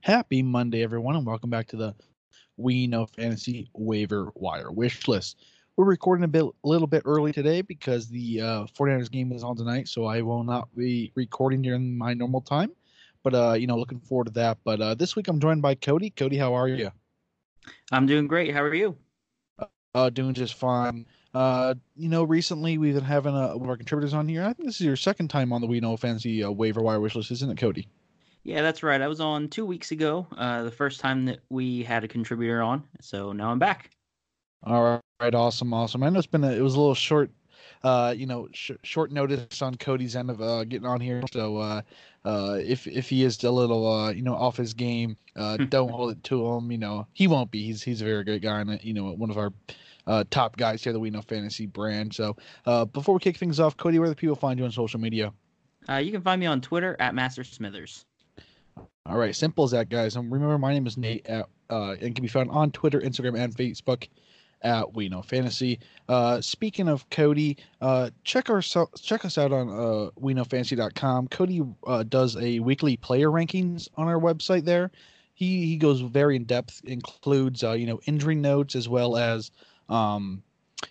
Happy Monday, everyone, and welcome back to the We Know Fantasy Waiver Wire Wish List. We're recording a bit, a little bit early today because the uh, 49ers game is on tonight, so I will not be recording during my normal time. But uh, you know, looking forward to that. But uh, this week I'm joined by Cody. Cody, how are you? I'm doing great. How are you? Uh, doing just fine. Uh, you know, recently we've been having a, one of our contributors on here. I think this is your second time on the We Know Fantasy uh, Waiver Wire Wish List, isn't it, Cody? Yeah, that's right. I was on two weeks ago, uh, the first time that we had a contributor on. So now I'm back. All right, awesome, awesome. I know it's been a, it was a little short, uh, you know, sh- short notice on Cody's end of uh, getting on here. So uh, uh, if if he is a little, uh, you know, off his game, uh, don't hold it to him. You know, he won't be. He's he's a very great guy, and you know, one of our uh, top guys here that we know fantasy brand. So uh, before we kick things off, Cody, where do people find you on social media? Uh, you can find me on Twitter at Master Smithers. All right, simple as that, guys. And remember, my name is Nate, at, uh, and can be found on Twitter, Instagram, and Facebook at We Know Fantasy. Uh, speaking of Cody, uh, check our check us out on uh, WeKnowFantasy.com. Cody uh, does a weekly player rankings on our website. There, he he goes very in depth, includes uh, you know injury notes as well as um,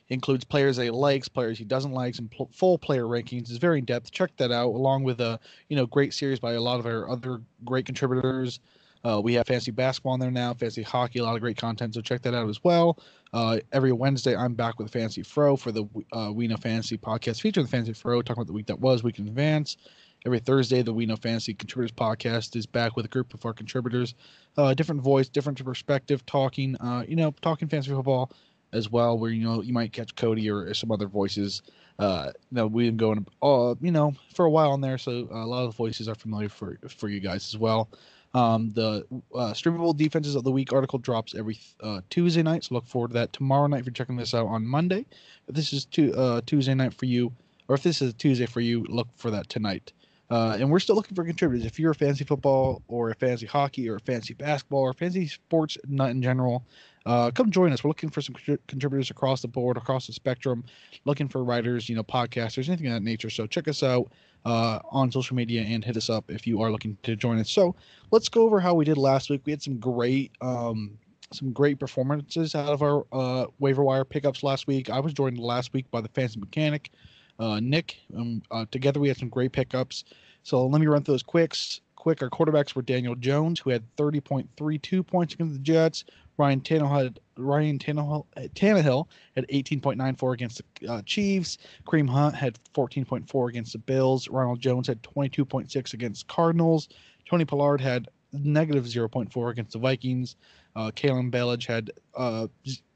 includes players that he likes, players he doesn't like, and pl- full player rankings. is very in depth. Check that out, along with a you know great series by a lot of our other great contributors. Uh, we have fantasy basketball on there now, fantasy hockey, a lot of great content. So check that out as well. Uh, every Wednesday, I'm back with Fantasy Fro for the uh, We Know Fantasy podcast featuring the Fantasy Fro, talking about the week that was, week in advance. Every Thursday, the We Know Fantasy Contributors podcast is back with a group of our contributors, uh, different voice, different perspective, talking, uh, you know, talking fantasy football as well, where you know you might catch Cody or, or some other voices. Uh, know, we've been going, uh, you know, for a while in there, so a lot of the voices are familiar for for you guys as well. Um, the uh, streamable defenses of the week article drops every uh, Tuesday night, so look forward to that tomorrow night. If you're checking this out on Monday, if this is to, uh, Tuesday night for you, or if this is a Tuesday for you, look for that tonight. Uh, and we're still looking for contributors. If you're a fantasy football or a fantasy hockey or a fantasy basketball or fantasy sports nut in general, uh, come join us. We're looking for some contributors across the board, across the spectrum, looking for writers, you know, podcasters, anything of that nature. So check us out uh, on social media and hit us up if you are looking to join us. So let's go over how we did last week. We had some great, um, some great performances out of our uh, waiver wire pickups last week. I was joined last week by the fancy mechanic, uh, Nick. Um, uh, together we had some great pickups. So let me run through those quicks. Quick, our quarterbacks were Daniel Jones, who had 30.32 points against the Jets. Ryan Tannehill had Ryan Tannehill, Tannehill had 18.94 against the uh, Chiefs. Kareem Hunt had 14.4 against the Bills. Ronald Jones had 22.6 against Cardinals. Tony Pollard had negative 0.4 against the Vikings. Uh, Kalen Ballage had uh,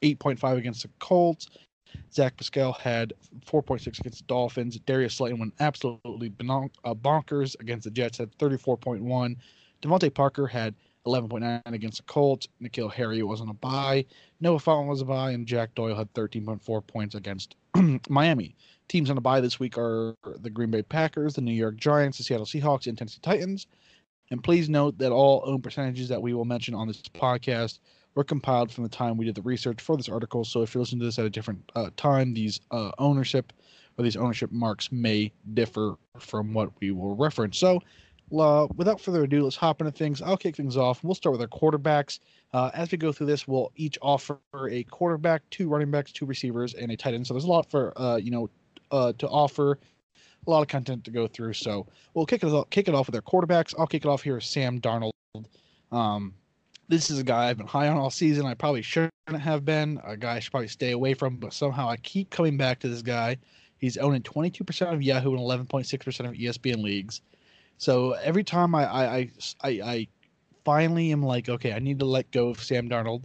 8.5 against the Colts. Zach Pascal had 4.6 against the Dolphins. Darius Slayton went absolutely uh, bonkers against the Jets, had 34.1. DeVante Parker had 11.9 against the Colts. N'Keal Harry was on a bye. Noah Fant was a bye, and Jack Doyle had 13.4 points against Miami. Teams on a bye this week are the Green Bay Packers, the New York Giants, the Seattle Seahawks, and Tennessee Titans. And please note that all own percentages that we will mention on this podcast were compiled from the time we did the research for this article. So if you're listening to this at a different uh, time, these uh, ownership or these ownership marks may differ from what we will reference. So uh, without further ado, let's hop into things. I'll kick things off. We'll start with our quarterbacks. Uh, as we go through this, we'll each offer a quarterback, two running backs, two receivers, and a tight end. So there's a lot for uh, you know uh, to offer, a lot of content to go through. So we'll kick it off, kick it off with our quarterbacks. I'll kick it off here. Sam Darnold. Um, this is a guy I've been high on all season. I probably shouldn't have been. A guy I should probably stay away from, but somehow I keep coming back to this guy. He's owning 22% of Yahoo and 11.6% of ESPN leagues. So every time I, I, I, I, finally am like, okay, I need to let go of Sam Darnold.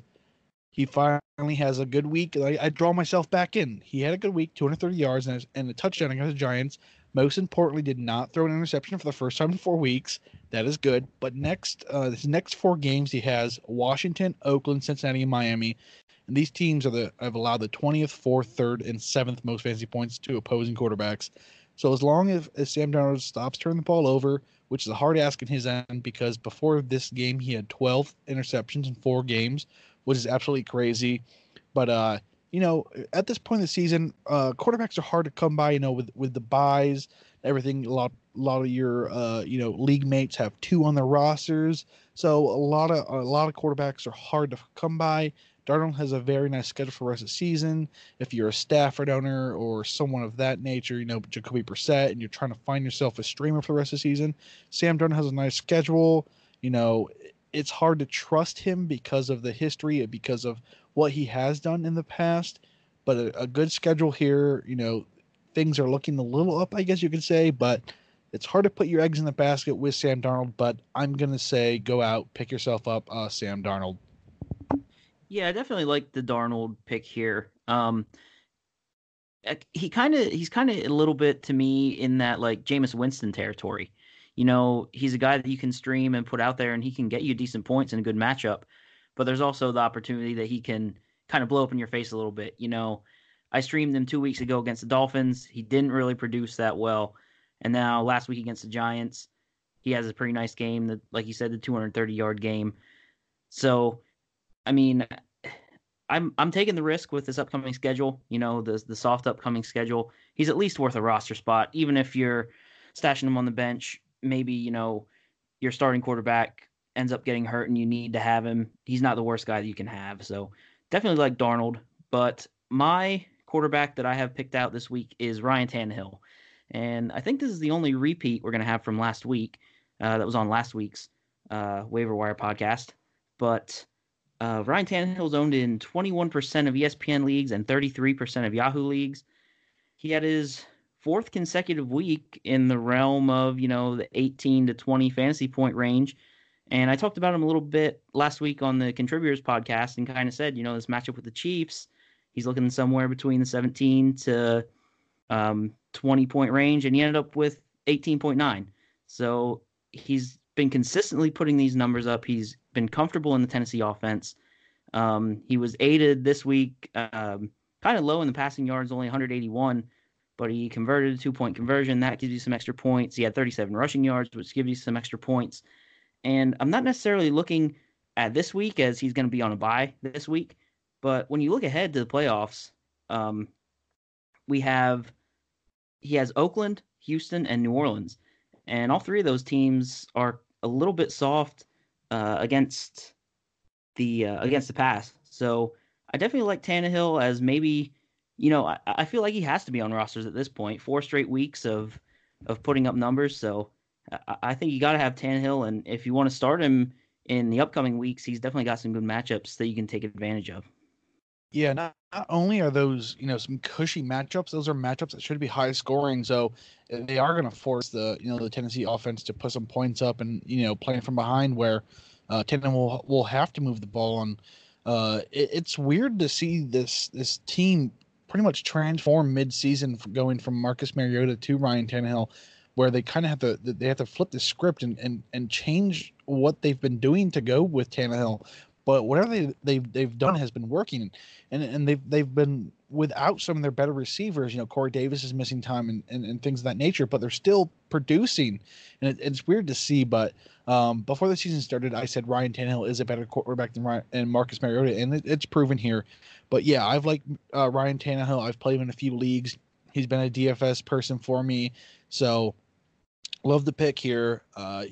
He finally has a good week. I, I draw myself back in. He had a good week, 230 yards and, and a touchdown against the Giants. Most importantly, did not throw an interception for the first time in four weeks. That is good. But next, uh, his next four games, he has Washington, Oakland, Cincinnati, and Miami. And these teams are the have allowed the 20th, fourth, third, and seventh most fantasy points to opposing quarterbacks. So as long as, as Sam Darnold stops turning the ball over, which is a hard ask in his end because before this game he had 12 interceptions in four games, which is absolutely crazy. But uh, you know, at this point in the season, uh, quarterbacks are hard to come by. You know, with with the buys, everything. A lot, a lot of your uh, you know league mates have two on their rosters, so a lot of a lot of quarterbacks are hard to come by. Darnold has a very nice schedule for the rest of the season. If you're a Stafford owner or someone of that nature, you know Jacoby Brissett, and you're trying to find yourself a streamer for the rest of the season, Sam Darnold has a nice schedule. You know, it's hard to trust him because of the history, because of what he has done in the past. But a, a good schedule here, you know, things are looking a little up, I guess you could say, but it's hard to put your eggs in the basket with Sam Darnold. But I'm gonna say go out, pick yourself up, uh, Sam Darnold. Yeah, I definitely like the Darnold pick here. Um, he kind of he's kind of a little bit to me in that like Jameis Winston territory. You know, he's a guy that you can stream and put out there, and he can get you decent points in a good matchup. But there's also the opportunity that he can kind of blow up in your face a little bit. You know, I streamed him two weeks ago against the Dolphins. He didn't really produce that well, and now last week against the Giants, he has a pretty nice game. That, like you said, the 230 yard game. So I mean, I'm I'm taking the risk with this upcoming schedule. You know, the the soft upcoming schedule. He's at least worth a roster spot, even if you're stashing him on the bench. Maybe you know your starting quarterback ends up getting hurt and you need to have him. He's not the worst guy that you can have. So definitely like Darnold. But my quarterback that I have picked out this week is Ryan Tannehill, and I think this is the only repeat we're going to have from last week. Uh, that was on last week's uh, waiver wire podcast, but uh, Ryan Tannehill is owned in 21% of ESPN leagues and 33% of Yahoo leagues. He had his fourth consecutive week in the realm of, you know, the 18 to 20 fantasy point range. And I talked about him a little bit last week on the contributors podcast and kind of said, you know, this matchup with the Chiefs, he's looking somewhere between the 17 to um, 20 point range, and he ended up with 18.9. So he's been consistently putting these numbers up. He's been comfortable in the Tennessee offense. Um, he was aided this week, um, kind of low in the passing yards, only 181, but he converted a two point conversion. That gives you some extra points. He had 37 rushing yards, which gives you some extra points. And I'm not necessarily looking at this week as he's going to be on a bye this week, but when you look ahead to the playoffs, um, we have he has Oakland, Houston, and New Orleans, and all three of those teams are a little bit soft uh, against the uh, against the pass. So I definitely like Tannehill as maybe you know I, I feel like he has to be on rosters at this point. Four straight weeks of of putting up numbers, so I, I think you got to have Tannehill, and if you want to start him in the upcoming weeks, he's definitely got some good matchups that you can take advantage of. Yeah, not, not only are those you know some cushy matchups, those are matchups that should be high scoring. So eh, they are going to force the you know the Tennessee offense to put some points up and you know playing from behind where uh, Tennessee will will have to move the ball on. Uh, it, it's weird to see this this team pretty much transform mid-season going from Marcus Mariota to Ryan Tannehill, where they kind of have to they have to flip the script and, and and change what they've been doing to go with Tannehill but whatever they they've they've done has been working, and and they've they've been without some of their better receivers. You know, Corey Davis is missing time and, and, and things of that nature, but they're still producing, and it, it's weird to see. But um, before the season started, I said Ryan Tannehill is a better quarterback than Ryan and Marcus Mariota, and it, it's proven here. But yeah, I've liked uh, Ryan Tannehill. I've played him in a few leagues. He's been a DFS person for me, so love the pick here. Uh,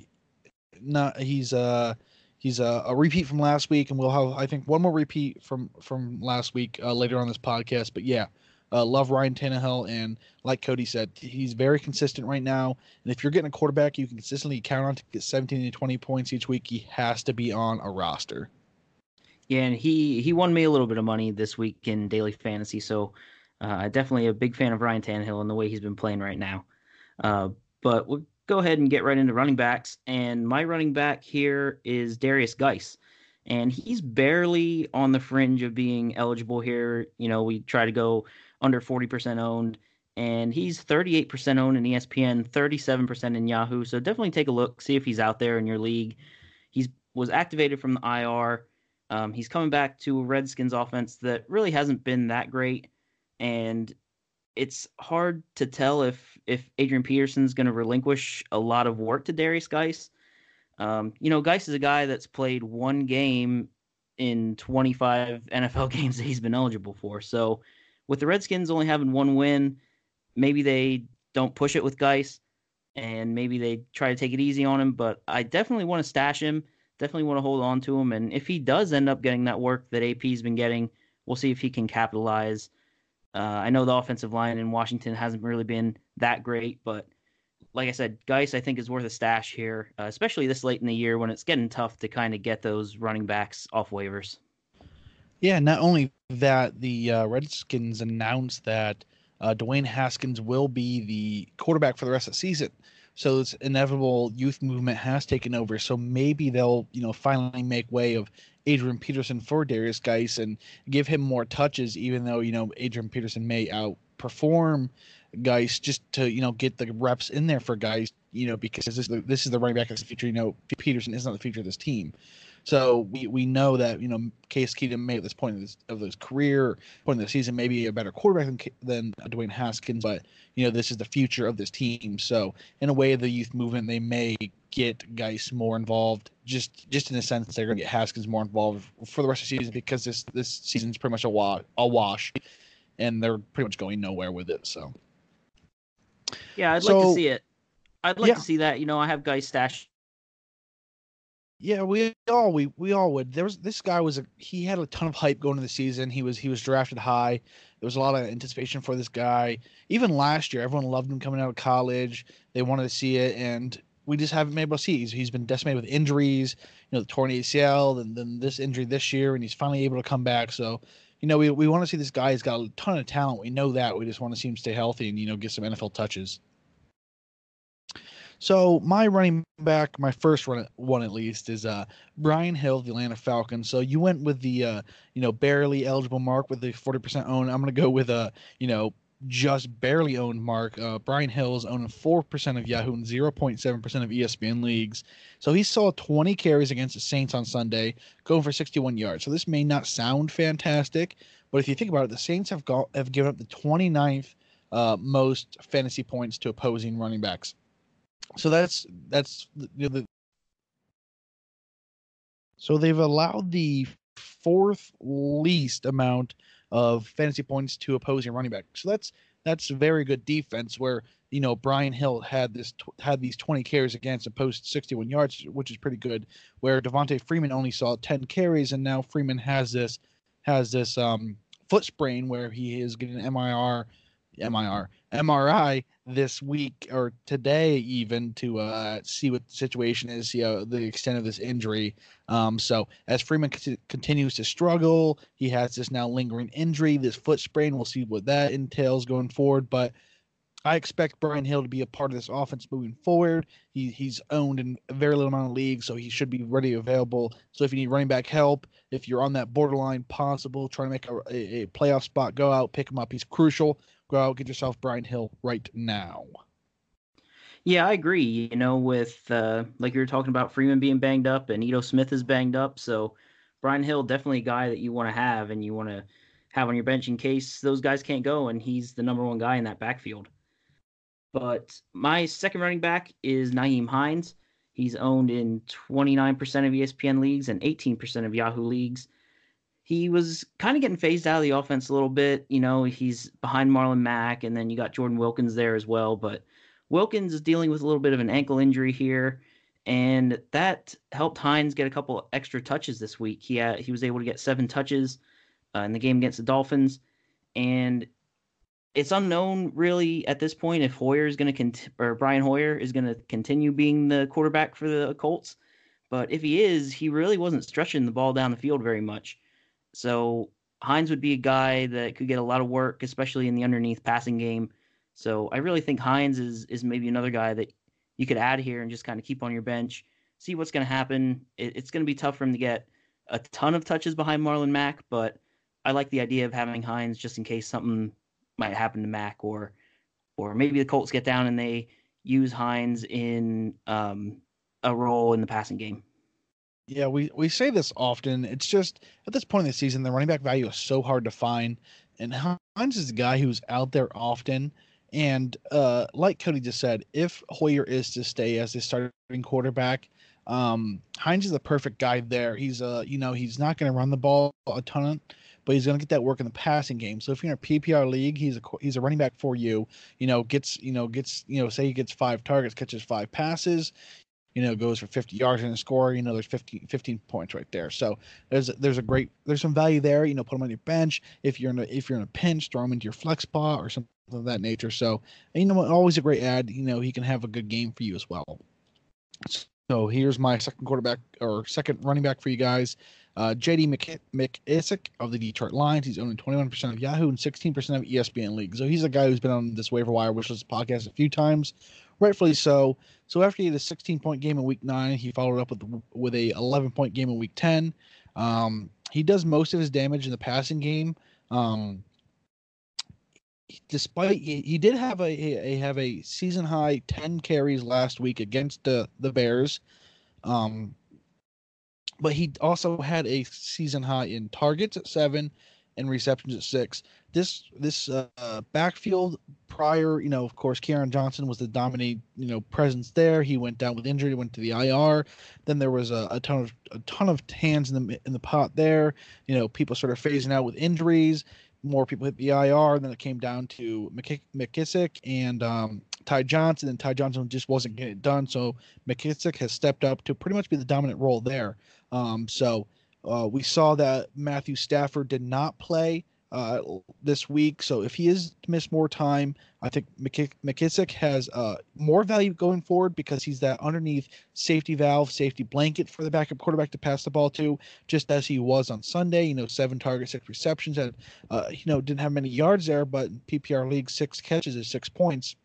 not he's uh he's a, a, repeat from last week, and we'll have I think one more repeat from from last week uh, later on this podcast. But yeah, uh, love Ryan Tannehill, and like Cody said, he's very consistent right now. And if you're getting a quarterback you can consistently count on to get 17 to 20 points each week, he has to be on a roster. Yeah, and he he won me a little bit of money this week in daily fantasy, so uh, I definitely a big fan of Ryan Tannehill and the way he's been playing right now. Uh, but we'll go ahead and get right into running backs. And my running back here is Darius Guice. And he's barely on the fringe of being eligible here. You know, we try to go under 40% owned. And he's 38% owned in ESPN, 37% in Yahoo. So definitely take a look, see if he's out there in your league. He's was activated from the IR. Um, he's coming back to a Redskins offense that really hasn't been that great. And it's hard to tell if if Adrian Peterson's going to relinquish a lot of work to Darius Guice. Um, you know, Guice is a guy that's played one game in 25 NFL games that he's been eligible for. So, with the Redskins only having one win, maybe they don't push it with Guice. and maybe they try to take it easy on him. But I definitely want to stash him. Definitely want to hold on to him. And if he does end up getting that work that AP's been getting, we'll see if he can capitalize. Uh, I know the offensive line in Washington hasn't really been that great, but like I said, Guice I think is worth a stash here, uh, especially this late in the year when it's getting tough to kind of get those running backs off waivers. Yeah, not only that, the uh, Redskins announced that uh, Dwayne Haskins will be the quarterback for the rest of the season. So this inevitable youth movement has taken over. So maybe they'll, you know, finally make way of Adrian Peterson for Darius Guice and give him more touches, even though, you know, Adrian Peterson may outperform Guice just to, you know, get the reps in there for Guice, you know, because this is the, this is the running back that's the future. You know, Peterson is not the future of this team. So we, we know that you know Case Keenum may at this point of, this, of his career, point of the season, maybe a better quarterback than, than Dwayne Haskins, but you know this is the future of this team. So in a way, the youth movement they may get Guice more involved, just just in a sense they're going to get Haskins more involved for the rest of the season because this this season's pretty much a wash, a wash, and they're pretty much going nowhere with it. So yeah, I'd so, like to see it. I'd like yeah. to see that. You know, I have Guice stashed yeah, we all we we all would. There was this guy was a he had a ton of hype going into the season. He was he was drafted high. There was a lot of anticipation for this guy. Even last year, everyone loved him coming out of college. They wanted to see it, and we just haven't been able to see. He's, he's been decimated with injuries. You know, the torn ACL, and then this injury this year, and he's finally able to come back. So, you know, we we want to see this guy. He's got a ton of talent. We know that. We just want to see him stay healthy and you know get some NFL touches. So my running back, my first run, one at least, is uh, Brian Hill, the Atlanta Falcons. So you went with the uh, you know barely eligible mark with the forty percent own. I'm gonna go with a you know just barely owned mark. Uh, Brian Hill is owning four percent of Yahoo and zero point seven percent of ESPN leagues. So he saw 20 carries against the Saints on Sunday, going for 61 yards. So this may not sound fantastic, but if you think about it, the Saints have got have given up the 29th uh, most fantasy points to opposing running backs so that's that's you know, the so they've allowed the fourth least amount of fantasy points to opposing running back. So that's that's very good defense where you know Brian Hill had this had these 20 carries against and post 61 yards, which is pretty good. Where Devonta Freeman only saw 10 carries, and now Freeman has this has this um, foot sprain where he is getting MIR, MIR, MRI this week or today even to uh, see what the situation is, you know, the extent of this injury. Um, so as Freeman c- continues to struggle, he has this now lingering injury, this foot sprain. We'll see what that entails going forward, but. I expect Brian Hill to be a part of this offense moving forward. He, he's owned in a very little amount of leagues, so he should be ready available. So if you need running back help, if you're on that borderline possible, trying to make a, a, a playoff spot, go out, pick him up. He's crucial go out get yourself Brian Hill right now. Yeah, I agree. You know, with uh, like you were talking about Freeman being banged up and Ito Smith is banged up, so Brian Hill definitely a guy that you want to have and you want to have on your bench in case those guys can't go, and he's the number one guy in that backfield. But my second running back is Nyheim Hines. He's owned in 29% of ESPN leagues and 18% of Yahoo leagues he was kind of getting phased out of the offense a little bit. You know, he's behind Marlon Mack, and then you got Jordan Wilkins there as well. But Wilkins is dealing with a little bit of an ankle injury here, and that helped Hines get a couple extra touches this week. He had, he was able to get seven touches uh, in the game against the Dolphins, and it's unknown really at this point if Hoyer is going to cont- or Brian Hoyer is going to continue being the quarterback for the Colts. But if he is, he really wasn't stretching the ball down the field very much. So Hines would be a guy that could get a lot of work, especially in the underneath passing game. So I really think Hines is is maybe another guy that you could add here and just kind of keep on your bench, see what's going to happen. It, it's going to be tough for him to get a ton of touches behind Marlon Mack, but I like the idea of having Hines just in case something might happen to Mack or or maybe the Colts get down and they use Hines in um, a role in the passing game. Yeah, we, we say this often. It's just at this point in the season, the running back value is so hard to find. And Hines is a guy who's out there often. And uh, like Cody just said, if Hoyer is to stay as his starting quarterback, um, Hines is the perfect guy there. He's uh, you know, he's not going to run the ball a ton, but he's going to get that work in the passing game. So if you're in a PPR league, he's a he's a running back for you. You know, gets you know gets you know say he gets five targets, catches five passes you know, goes for 50 yards and a score, you know, there's 15, 15 points right there. So there's there's a great there's some value there. You know, put him on your bench if you're in a if you're in a pinch, throw him into your flex spot or something of that nature. So you know, always a great ad. You know, he can have a good game for you as well. So here's my second quarterback or second running back for you guys. Uh, JD McKissic of the Detroit Lions. He's owning 21% of Yahoo and 16% of ESPN League. So he's a guy who's been on this waiver wire wish list podcast a few times rightfully so. So after he had a 16 point game in week nine, he followed up with with a 11 point game in week 10. Um, he does most of his damage in the passing game. Um, despite he, he did have a, a, have a season high 10 carries last week against the the Bears. Um, but he also had a season high in targets at seven and receptions at six. This this uh, backfield prior, you know, of course, Kerryon Johnson was the dominant, you know, presence there. He went down with injury, went to the IR. Then there was a, a ton of a ton of hands in the in the pot there. You know, people sort of phasing out with injuries. More people hit the IR. Then it came down to McKissic and um, Ty Johnson, and Ty Johnson just wasn't getting it done. So McKissic has stepped up to pretty much be the dominant role there. Um, so uh, we saw that Matthew Stafford did not play uh, this week, so if he is to miss more time, I think McKissic has uh, more value going forward because he's that underneath safety valve, safety blanket for the backup quarterback to pass the ball to, just as he was on Sunday. You know, seven targets, six receptions, and uh, you know didn't have many yards there, but PPR league six catches is six points.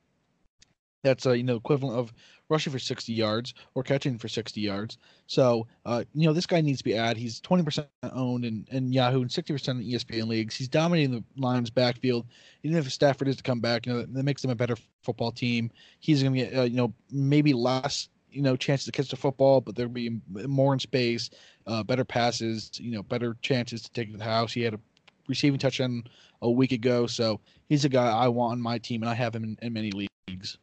That's uh, you know equivalent of rushing for 60 yards or catching for 60 yards. So, uh, you know, this guy needs to be added. He's 20% owned in, in Yahoo and 60% in ESPN leagues. He's dominating the Lions backfield. Even if Stafford is to come back, you know, that, that makes them a better football team. He's going to get, uh, you know, maybe less, you know, chances to catch the football, but there'll be more in space, uh, better passes, you know, better chances to take it to the house. He had a receiving touchdown a week ago. So he's a guy I want on my team, and I have him in, in many leagues.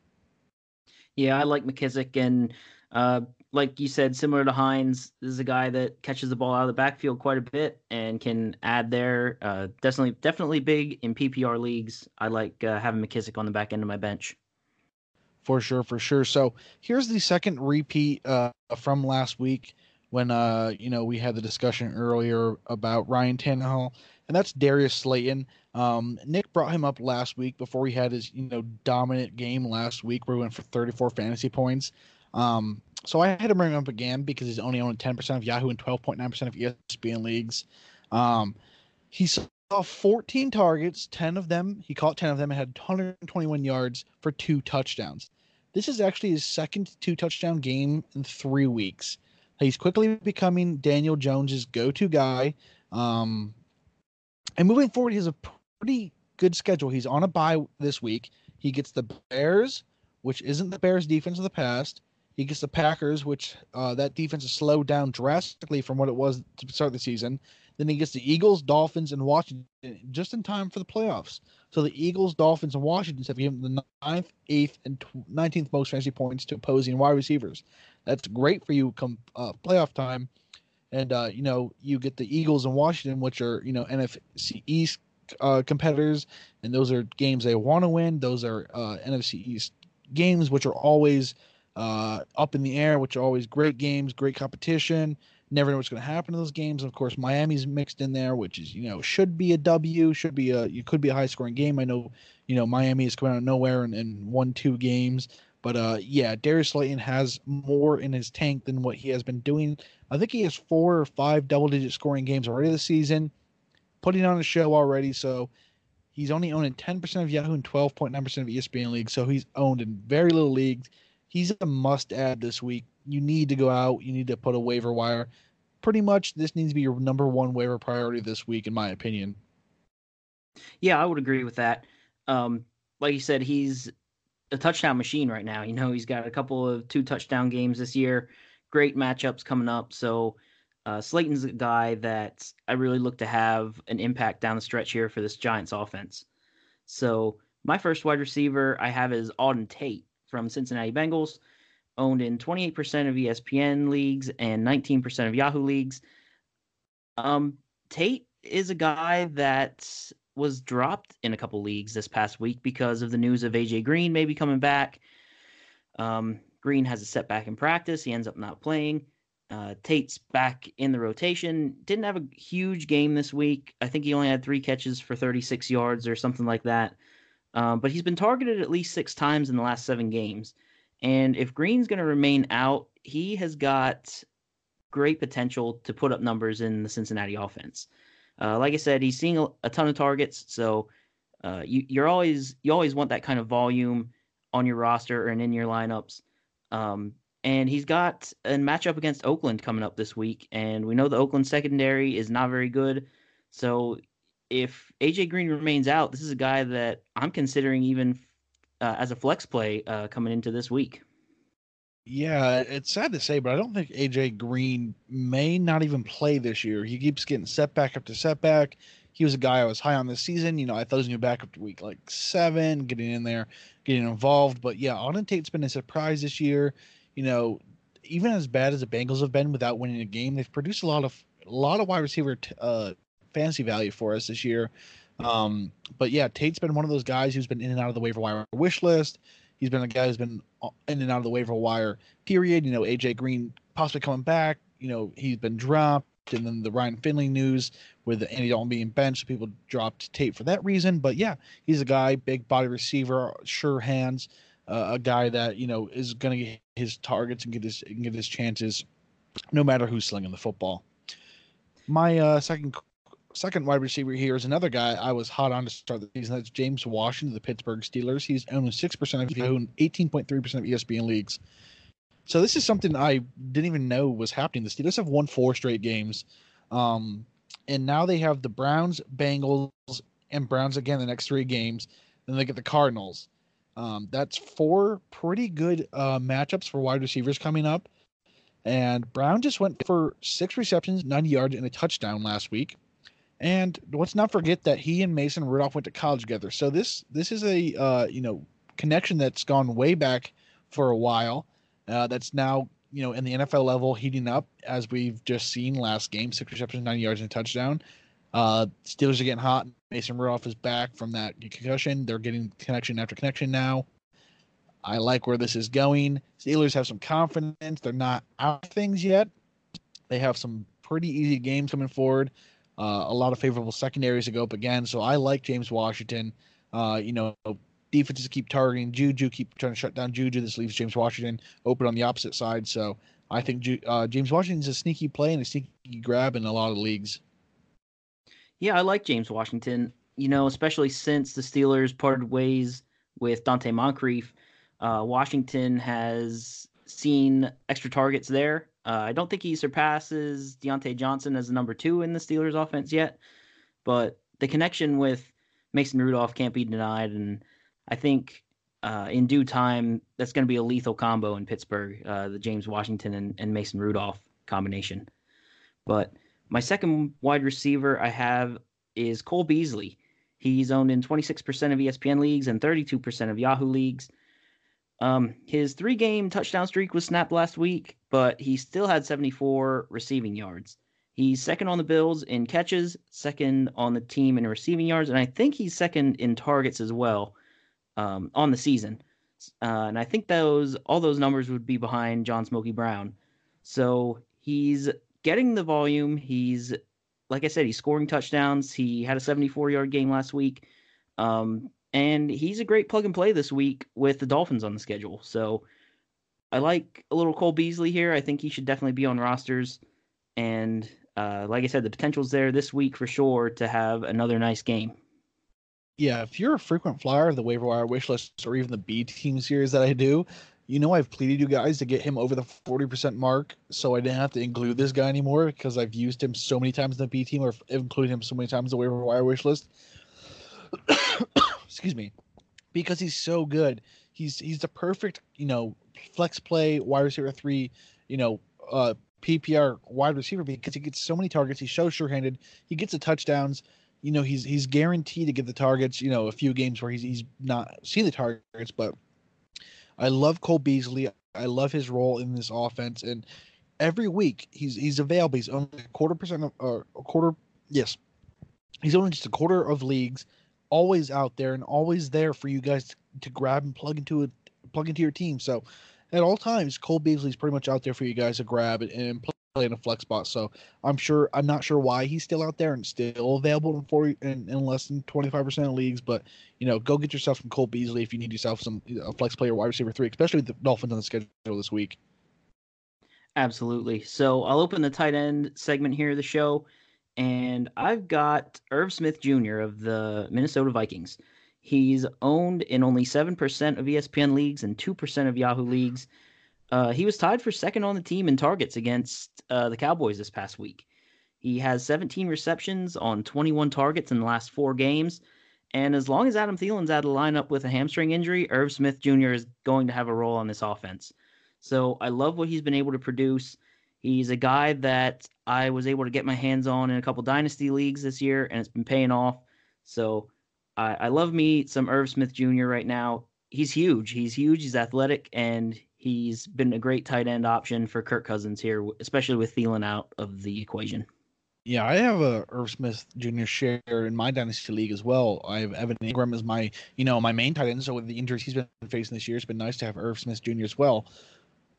Yeah, I like McKissic, and uh, like you said, similar to Hines, this is a guy that catches the ball out of the backfield quite a bit and can add there. Uh, definitely, definitely big in PPR leagues. I like uh, having McKissic on the back end of my bench. For sure, for sure. So here's the second repeat uh, from last week when uh, you know we had the discussion earlier about Ryan Tannehill, and that's Darius Slayton. Um, Nick brought him up last week before he had his you know dominant game last week where he went for 34 fantasy points. Um, so I had to bring him up again because he's only on 10% of Yahoo and 12.9% of ESPN leagues. Um, he saw 14 targets, 10 of them he caught 10 of them and had 121 yards for two touchdowns. This is actually his second two touchdown game in three weeks. He's quickly becoming Daniel Jones's go-to guy. Um, and moving forward, he has a pretty good schedule. He's on a bye this week. He gets the Bears, which isn't the Bears defense of the past. He gets the Packers, which uh, that defense has slowed down drastically from what it was to start the season. Then he gets the Eagles, Dolphins, and Washington just in time for the playoffs. So the Eagles, Dolphins, and Washington have given the ninth, eighth, and nineteenth most fantasy points to opposing wide receivers. That's great for you come uh, playoff time. And uh, you know you get the Eagles and Washington, which are you know NFC East uh, competitors, and those are games they want to win. Those are uh, NFC East games, which are always uh, up in the air, which are always great games, great competition. Never know what's going to happen to those games. Of course, Miami's mixed in there, which is you know should be a W, should be a you could be a high scoring game. I know you know Miami is coming out of nowhere and, and won two games. But uh, yeah, Darius Slayton has more in his tank than what he has been doing. I think he has four or five double digit scoring games already this season putting on a show already. So he's only owning 10% of Yahoo and 12.9% of ESPN League. So he's owned in very little leagues. He's a must add this week. You need to go out. You need to put a waiver wire. Pretty much, this needs to be your number one waiver priority this week, in my opinion. Yeah, I would agree with that. Um, like you said, he's a touchdown machine right now. You know, he's got a couple of two touchdown games this year. Great matchups coming up. So uh, Slayton's a guy that I really look to have an impact down the stretch here for this Giants offense. So my first wide receiver I have is Auden Tate from Cincinnati Bengals, owned in 28% of ESPN leagues and 19% of Yahoo leagues. Um, Tate is a guy that was dropped in a couple leagues this past week because of the news of AJ Green maybe coming back. Um, Green has a setback in practice. He ends up not playing. Uh, Tate's back in the rotation. Didn't have a huge game this week. I think he only had three catches for 36 yards or something like that. Um, but he's been targeted at least six times in the last seven games. And if Green's going to remain out, he has got great potential to put up numbers in the Cincinnati offense. Uh, like I said, he's seeing a, a ton of targets, so uh, you, you're always you always want that kind of volume on your roster and in your lineups. Um, and he's got a matchup against Oakland coming up this week, and we know the Oakland secondary is not very good. So if AJ Green remains out, this is a guy that I'm considering even uh, as a flex play uh, coming into this week. Yeah, it's sad to say, but I don't think AJ Green may not even play this year. He keeps getting setback after setback. He was a guy I was high on this season. You know, I thought he was going to be back up to week like seven, getting in there, getting involved. But yeah, Auden Tate's been a surprise this year. You know, even as bad as the Bengals have been without winning a game, they've produced a lot of a lot of wide receiver t- uh, fantasy value for us this year. Um, but yeah, Tate's been one of those guys who's been in and out of the waiver wire wish list. He's been a guy who's been in and out of the waiver wire period. You know, AJ Green possibly coming back. You know, he's been dropped. And then the Ryan Finley news with Andy Dalton being benched, people dropped Tate for that reason. But yeah, he's a guy, big body receiver, sure hands, uh, a guy that you know is going to get his targets and get his and get his chances, no matter who's slinging the football. My uh, second second wide receiver here is another guy I was hot on to start the season. That's James Washington, of the Pittsburgh Steelers. He's owned six percent of owned eighteen point three percent of ESPN leagues. So this is something I didn't even know was happening. The Steelers have won four straight games, um, and now they have the Browns, Bengals, and Browns again the next three games. Then they get the Cardinals. Um, that's four pretty good uh, matchups for wide receivers coming up. And Brown just went for six receptions, 90 yards, and a touchdown last week. And let's not forget that he and Mason Rudolph went to college together. So this this is a uh, you know connection that's gone way back for a while. Uh, that's now you know in the NFL level heating up as we've just seen last game, six receptions, ninety yards, and a touchdown. Uh, Steelers are getting hot. Mason Rudolph is back from that concussion. They're getting connection after connection now. I like where this is going. Steelers have some confidence. They're not out of things yet. They have some pretty easy games coming forward. Uh, a lot of favorable secondaries to go up again. So I like James Washington. Uh, you know, defenses keep targeting Juju, keep trying to shut down Juju. This leaves James Washington open on the opposite side. So I think uh, James Washington's a sneaky play and a sneaky grab in a lot of leagues. Yeah, I like James Washington. You know, especially since the Steelers parted ways with Donte Moncrief, uh, Washington has seen extra targets there. Uh, I don't think he surpasses Diontae Johnson as the number two in the Steelers offense yet, but the connection with Mason Rudolph can't be denied. And I think uh, in due time, that's going to be a lethal combo in Pittsburgh, uh, the James Washington and, and Mason Rudolph combination. But my second wide receiver I have is Cole Beasley. He's owned in 26% of ESPN leagues and 32% of Yahoo leagues. Um, his three game touchdown streak was snapped last week, but he still had 74 receiving yards. He's second on the Bills in catches, second on the team in receiving yards, and I think he's second in targets as well um, on the season. Uh, and I think those all those numbers would be behind John Smokey Brown. So he's getting the volume. He's like I said, he's scoring touchdowns. He had a 74 yard game last week. Um, and he's a great plug and play this week with the Dolphins on the schedule. So I like a little Cole Beasley here. I think he should definitely be on rosters. And uh, like I said, the potential's there this week for sure to have another nice game. Yeah, if you're a frequent flyer of the waiver wire wish list or even the B team series that I do, you know I've pleaded you guys to get him over the 40% mark so I didn't have to include this guy anymore because I've used him so many times in the B team or included him so many times in the waiver wire wish list excuse me, because he's so good. He's he's the perfect, you know, flex play wide receiver three, you know, uh PPR wide receiver because he gets so many targets. He's so sure-handed. He gets the touchdowns. You know, he's he's guaranteed to get the targets. You know, a few games where he's he's not seen the targets, but I love Cole Beasley. I love his role in this offense, and every week he's he's available. He's only a quarter percent of uh, a quarter, yes, He's only just a quarter of leagues, always out there and always there for you guys to, to grab and plug into it, plug into your team. So at all times, Cole Beasley's pretty much out there for you guys to grab and play in a flex spot. So I'm sure I'm not sure why he's still out there and still available in 40 in, in less than 25% of leagues. But you know, go get yourself some Cole Beasley if you need yourself some a flex player, wide receiver three, especially with the Dolphins on the schedule this week. Absolutely. So I'll open the tight end segment here of the show, and I've got Irv Smith Jr. of the Minnesota Vikings. He's owned in only 7% of ESPN leagues and 2% of Yahoo leagues. Uh, he was tied for second on the team in targets against uh, the Cowboys this past week. He has 17 receptions on 21 targets in the last four games. And as long as Adam Thielen's out of the lineup with a hamstring injury, Irv Smith Jr. is going to have a role on this offense. So I love what he's been able to produce. He's a guy that I was able to get my hands on in a couple dynasty leagues this year, and it's been paying off. So I, I love me some Irv Smith Jr. right now. He's huge. He's huge. He's athletic, and he's been a great tight end option for Kirk Cousins here, especially with Thielen out of the equation. Yeah, I have a Irv Smith Jr. share in my dynasty league as well. I have Evan Engram as my, you know, my main tight end. So with the injuries he's been facing this year, it's been nice to have Irv Smith Jr. as well.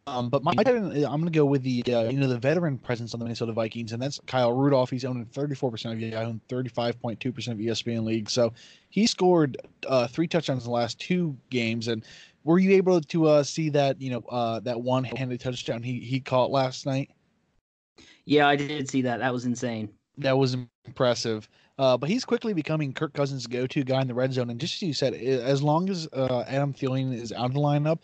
Um, but my I'm going to go with the, uh, you know, the veteran presence on the Minnesota Vikings, and that's Kyle Rudolph. He's owning 34% of Yahoo and 35.2% of ESPN league. So he scored uh, three touchdowns in the last two games, and were you able to uh, see that you know uh, that one handed touchdown he he caught last night? Yeah, I did see that. That was insane. That was impressive. Uh, but he's quickly becoming Kirk Cousins' go-to guy in the red zone. And just as you said, as long as uh, Adam Thielen is out of the lineup,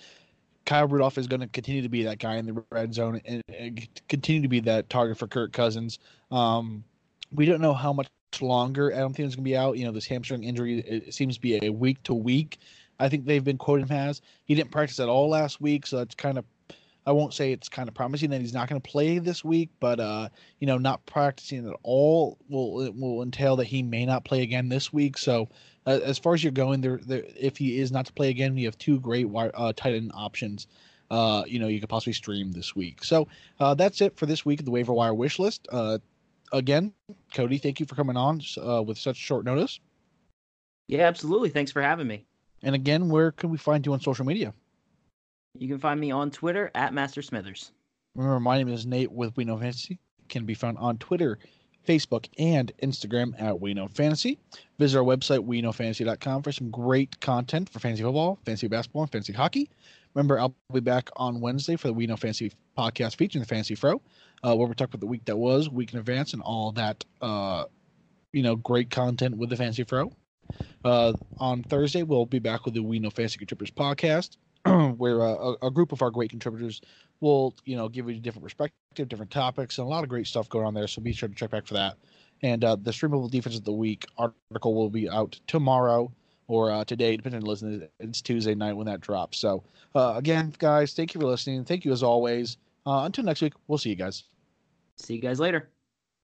Kyle Rudolph is going to continue to be that guy in the red zone and, and continue to be that target for Kirk Cousins. Um, we don't know how much longer Adam Thielen's going to be out. You know, this hamstring injury seems to be a week to week I think they've been quoting him as. He didn't practice at all last week, so that's kind of I won't say it's kind of promising that he's not going to play this week, but uh, you know, not practicing at all will will entail that he may not play again this week. So, uh, as far as you're going, there, there, if he is not to play again, you have two great uh, tight end options. Uh, you know, you could possibly stream this week. So uh, that's it for this week of the waiver wire wish list. Uh, again, Cody, thank you for coming on uh, with such short notice. Yeah, absolutely. Thanks for having me. And again, where can we find you on social media? You can find me on Twitter at Master Smithers. Remember, my name is Nate with We Know Fantasy. Can be found on Twitter, Facebook, and Instagram at We Know Fantasy. Visit our website, WeKnowFantasy.com, for some great content for fantasy football, fantasy basketball, and fantasy hockey. Remember, I'll be back on Wednesday for the We Know Fantasy podcast featuring the Fantasy Fro, uh, where we talk about the week that was, week in advance, and all that, uh, you know, great content with the Fantasy Fro. Uh, on Thursday, we'll be back with the We Know Fantasy Contributors podcast, where uh, a, a, group of our great contributors will, you know, give you a different perspective, different topics, and a lot of great stuff going on there. So be sure to check back for that. And uh, the streamable defense of the week article will be out tomorrow or uh, today, depending on listening. It's Tuesday night when that drops. So uh, again, guys, thank you for listening. Thank you as always. Uh, until next week, we'll see you guys. See you guys later.